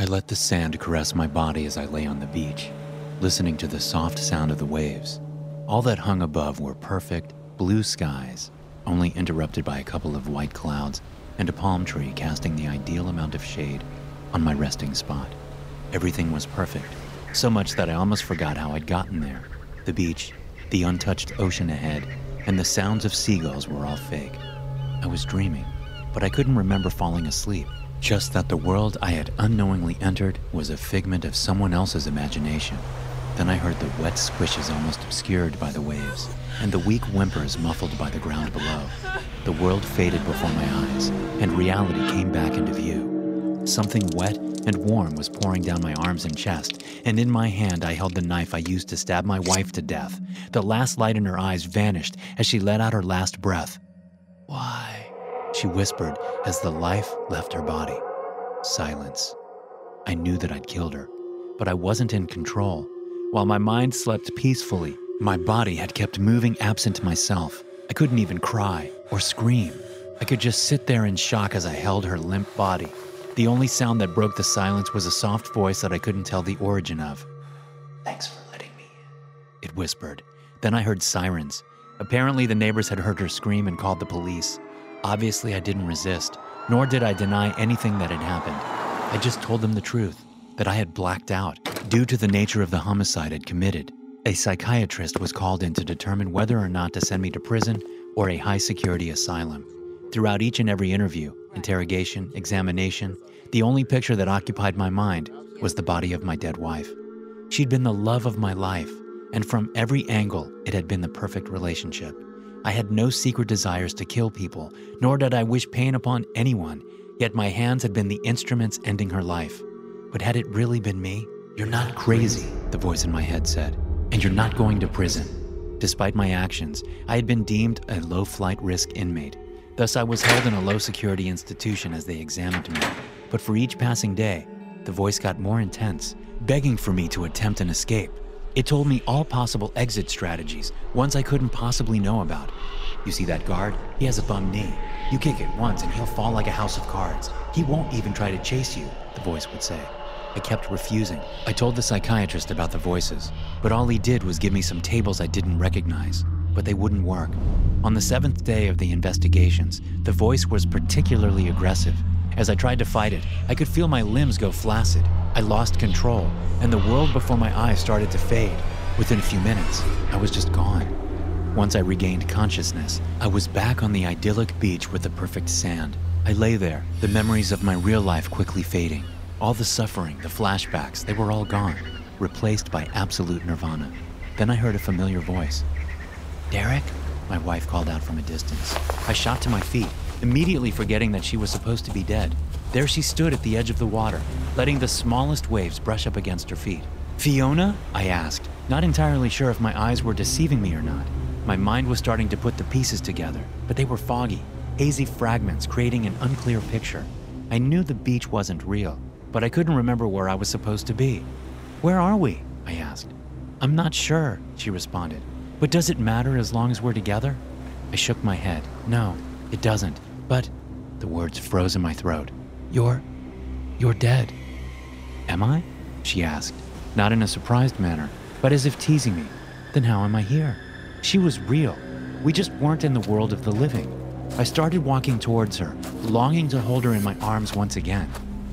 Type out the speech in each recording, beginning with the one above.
I let the sand caress my body as I lay on the beach, listening to the soft sound of the waves. All that hung above were perfect, blue skies, only interrupted by a couple of white clouds and a palm tree casting the ideal amount of shade on my resting spot. Everything was perfect, so much that I almost forgot how I'd gotten there. The beach, the untouched ocean ahead, and the sounds of seagulls were all fake. I was dreaming, but I couldn't remember falling asleep. Just that the world I had unknowingly entered was a figment of someone else's imagination. Then I heard the wet squishes almost obscured by the waves, and the weak whimpers muffled by the ground below. The world faded before my eyes, and reality came back into view. Something wet and warm was pouring down my arms and chest, and in my hand I held the knife I used to stab my wife to death. The last light in her eyes vanished as she let out her last breath. Why? She whispered as the life left her body. Silence. I knew that I'd killed her, but I wasn't in control. While my mind slept peacefully, my body had kept moving absent myself. I couldn't even cry or scream. I could just sit there in shock as I held her limp body. The only sound that broke the silence was a soft voice that I couldn't tell the origin of. Thanks for letting me in, it whispered. Then I heard sirens. Apparently, the neighbors had heard her scream and called the police. Obviously, I didn't resist, nor did I deny anything that had happened. I just told them the truth that I had blacked out due to the nature of the homicide I'd committed. A psychiatrist was called in to determine whether or not to send me to prison or a high security asylum. Throughout each and every interview, interrogation, examination, the only picture that occupied my mind was the body of my dead wife. She'd been the love of my life, and from every angle, it had been the perfect relationship. I had no secret desires to kill people, nor did I wish pain upon anyone, yet my hands had been the instruments ending her life. But had it really been me? You're not crazy, the voice in my head said, and you're not going to prison. Despite my actions, I had been deemed a low flight risk inmate. Thus, I was held in a low security institution as they examined me. But for each passing day, the voice got more intense, begging for me to attempt an escape. It told me all possible exit strategies, ones I couldn't possibly know about. You see that guard? He has a bum knee. You kick it once and he'll fall like a house of cards. He won't even try to chase you, the voice would say. I kept refusing. I told the psychiatrist about the voices, but all he did was give me some tables I didn't recognize, but they wouldn't work. On the seventh day of the investigations, the voice was particularly aggressive. As I tried to fight it, I could feel my limbs go flaccid. I lost control, and the world before my eyes started to fade. Within a few minutes, I was just gone. Once I regained consciousness, I was back on the idyllic beach with the perfect sand. I lay there, the memories of my real life quickly fading. All the suffering, the flashbacks, they were all gone, replaced by absolute nirvana. Then I heard a familiar voice. Derek? My wife called out from a distance. I shot to my feet, immediately forgetting that she was supposed to be dead. There she stood at the edge of the water, letting the smallest waves brush up against her feet. Fiona? I asked, not entirely sure if my eyes were deceiving me or not. My mind was starting to put the pieces together, but they were foggy, hazy fragments creating an unclear picture. I knew the beach wasn't real, but I couldn't remember where I was supposed to be. Where are we? I asked. I'm not sure, she responded. But does it matter as long as we're together? I shook my head. No, it doesn't. But the words froze in my throat. You're. you're dead. Am I? She asked, not in a surprised manner, but as if teasing me. Then how am I here? She was real. We just weren't in the world of the living. I started walking towards her, longing to hold her in my arms once again.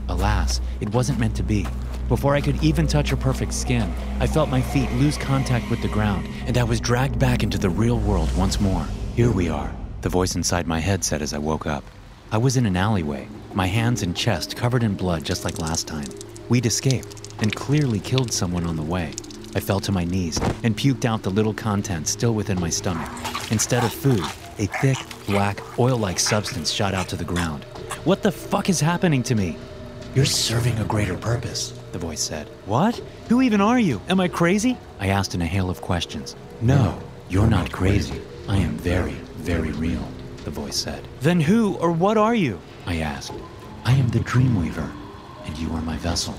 Alas, it wasn't meant to be. Before I could even touch her perfect skin, I felt my feet lose contact with the ground, and I was dragged back into the real world once more. Here we are, the voice inside my head said as I woke up. I was in an alleyway, my hands and chest covered in blood just like last time. We'd escaped and clearly killed someone on the way. I fell to my knees and puked out the little contents still within my stomach. Instead of food, a thick, black, oil like substance shot out to the ground. What the fuck is happening to me? You're serving a greater purpose, the voice said. What? Who even are you? Am I crazy? I asked in a hail of questions. No, you're not crazy. I am very, very real, the voice said. Then who or what are you? I asked. I am the Dreamweaver, and you are my vessel.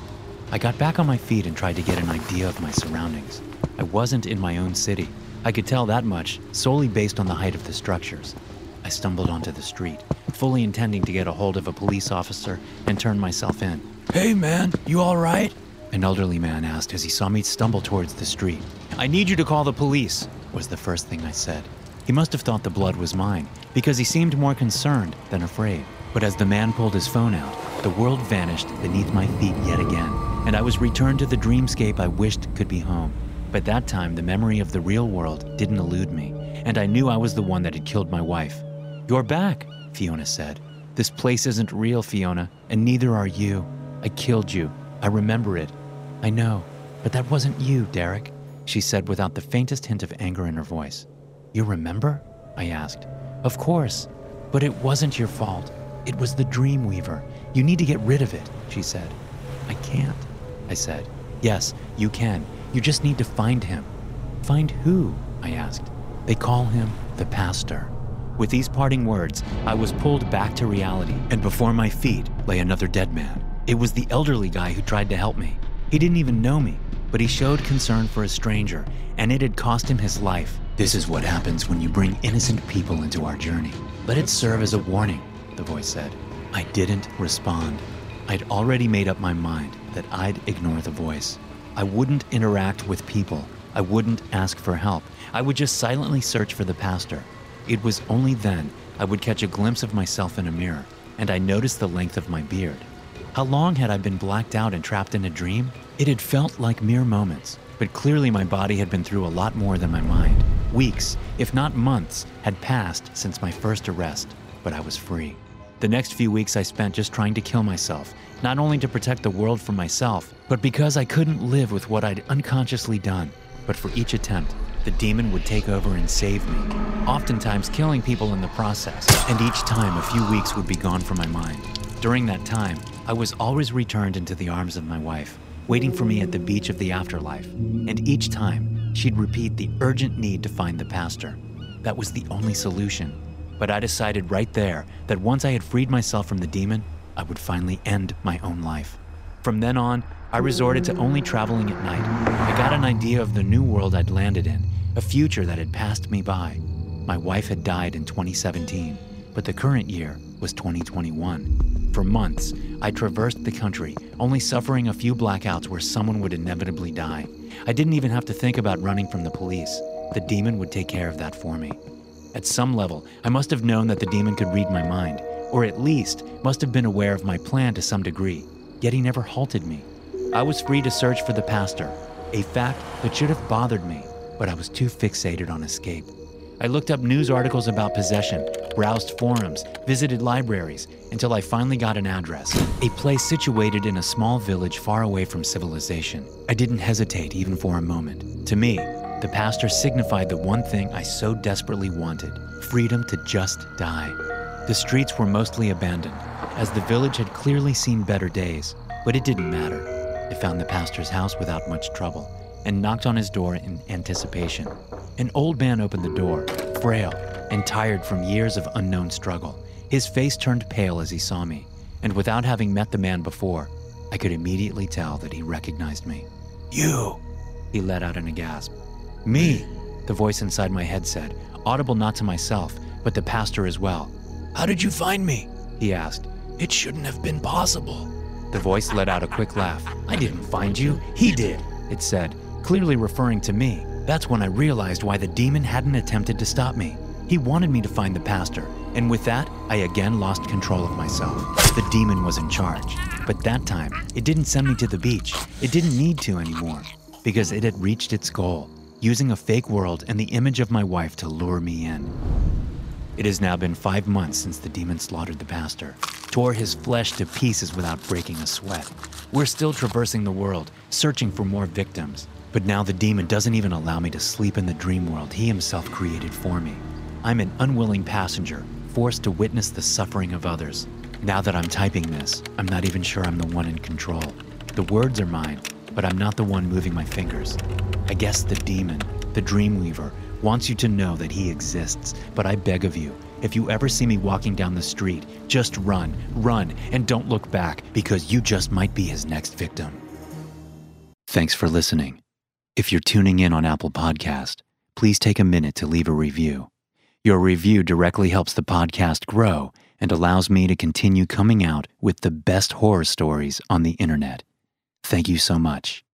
I got back on my feet and tried to get an idea of my surroundings. I wasn't in my own city. I could tell that much solely based on the height of the structures. I stumbled onto the street, fully intending to get a hold of a police officer and turn myself in. Hey man, you alright? An elderly man asked as he saw me stumble towards the street. I need you to call the police, was the first thing I said. He must have thought the blood was mine, because he seemed more concerned than afraid. But as the man pulled his phone out, the world vanished beneath my feet yet again, and I was returned to the dreamscape I wished could be home. But that time, the memory of the real world didn't elude me, and I knew I was the one that had killed my wife. You're back, Fiona said. This place isn't real, Fiona, and neither are you. I killed you. I remember it. I know, but that wasn't you, Derek, she said without the faintest hint of anger in her voice. You remember? I asked. Of course, but it wasn't your fault. It was the Dreamweaver. You need to get rid of it, she said. I can't, I said. Yes, you can. You just need to find him. Find who? I asked. They call him the Pastor. With these parting words, I was pulled back to reality, and before my feet lay another dead man. It was the elderly guy who tried to help me. He didn't even know me, but he showed concern for a stranger, and it had cost him his life. This is what happens when you bring innocent people into our journey. Let it serve as a warning, the voice said. I didn't respond. I'd already made up my mind that I'd ignore the voice. I wouldn't interact with people. I wouldn't ask for help. I would just silently search for the pastor. It was only then I would catch a glimpse of myself in a mirror, and I noticed the length of my beard. How long had I been blacked out and trapped in a dream? It had felt like mere moments, but clearly my body had been through a lot more than my mind. Weeks, if not months, had passed since my first arrest, but I was free. The next few weeks I spent just trying to kill myself, not only to protect the world from myself, but because I couldn't live with what I'd unconsciously done. But for each attempt, the demon would take over and save me, oftentimes killing people in the process, and each time a few weeks would be gone from my mind. During that time, I was always returned into the arms of my wife, waiting for me at the beach of the afterlife, and each time she'd repeat the urgent need to find the pastor. That was the only solution. But I decided right there that once I had freed myself from the demon, I would finally end my own life. From then on, I resorted to only traveling at night. I got an idea of the new world I'd landed in, a future that had passed me by. My wife had died in 2017, but the current year was 2021. For months, I traversed the country, only suffering a few blackouts where someone would inevitably die. I didn't even have to think about running from the police. The demon would take care of that for me. At some level, I must have known that the demon could read my mind, or at least must have been aware of my plan to some degree, yet he never halted me. I was free to search for the pastor, a fact that should have bothered me, but I was too fixated on escape. I looked up news articles about possession, browsed forums, visited libraries, until I finally got an address, a place situated in a small village far away from civilization. I didn't hesitate even for a moment. To me, the pastor signified the one thing I so desperately wanted freedom to just die. The streets were mostly abandoned, as the village had clearly seen better days, but it didn't matter. I found the pastor's house without much trouble and knocked on his door in anticipation. An old man opened the door, frail and tired from years of unknown struggle. His face turned pale as he saw me, and without having met the man before, I could immediately tell that he recognized me. You, he let out in a gasp. Me, the voice inside my head said, audible not to myself, but the pastor as well. How did you find me? He asked. It shouldn't have been possible. The voice let out a quick laugh. I didn't find you, he did, it said, clearly referring to me. That's when I realized why the demon hadn't attempted to stop me. He wanted me to find the pastor, and with that, I again lost control of myself. The demon was in charge, but that time, it didn't send me to the beach. It didn't need to anymore, because it had reached its goal, using a fake world and the image of my wife to lure me in. It has now been five months since the demon slaughtered the pastor, tore his flesh to pieces without breaking a sweat. We're still traversing the world, searching for more victims. But now the demon doesn't even allow me to sleep in the dream world he himself created for me. I'm an unwilling passenger, forced to witness the suffering of others. Now that I'm typing this, I'm not even sure I'm the one in control. The words are mine, but I'm not the one moving my fingers. I guess the demon, the Dreamweaver, wants you to know that he exists, but I beg of you, if you ever see me walking down the street, just run, run, and don't look back because you just might be his next victim. Thanks for listening. If you're tuning in on Apple Podcast, please take a minute to leave a review. Your review directly helps the podcast grow and allows me to continue coming out with the best horror stories on the internet. Thank you so much.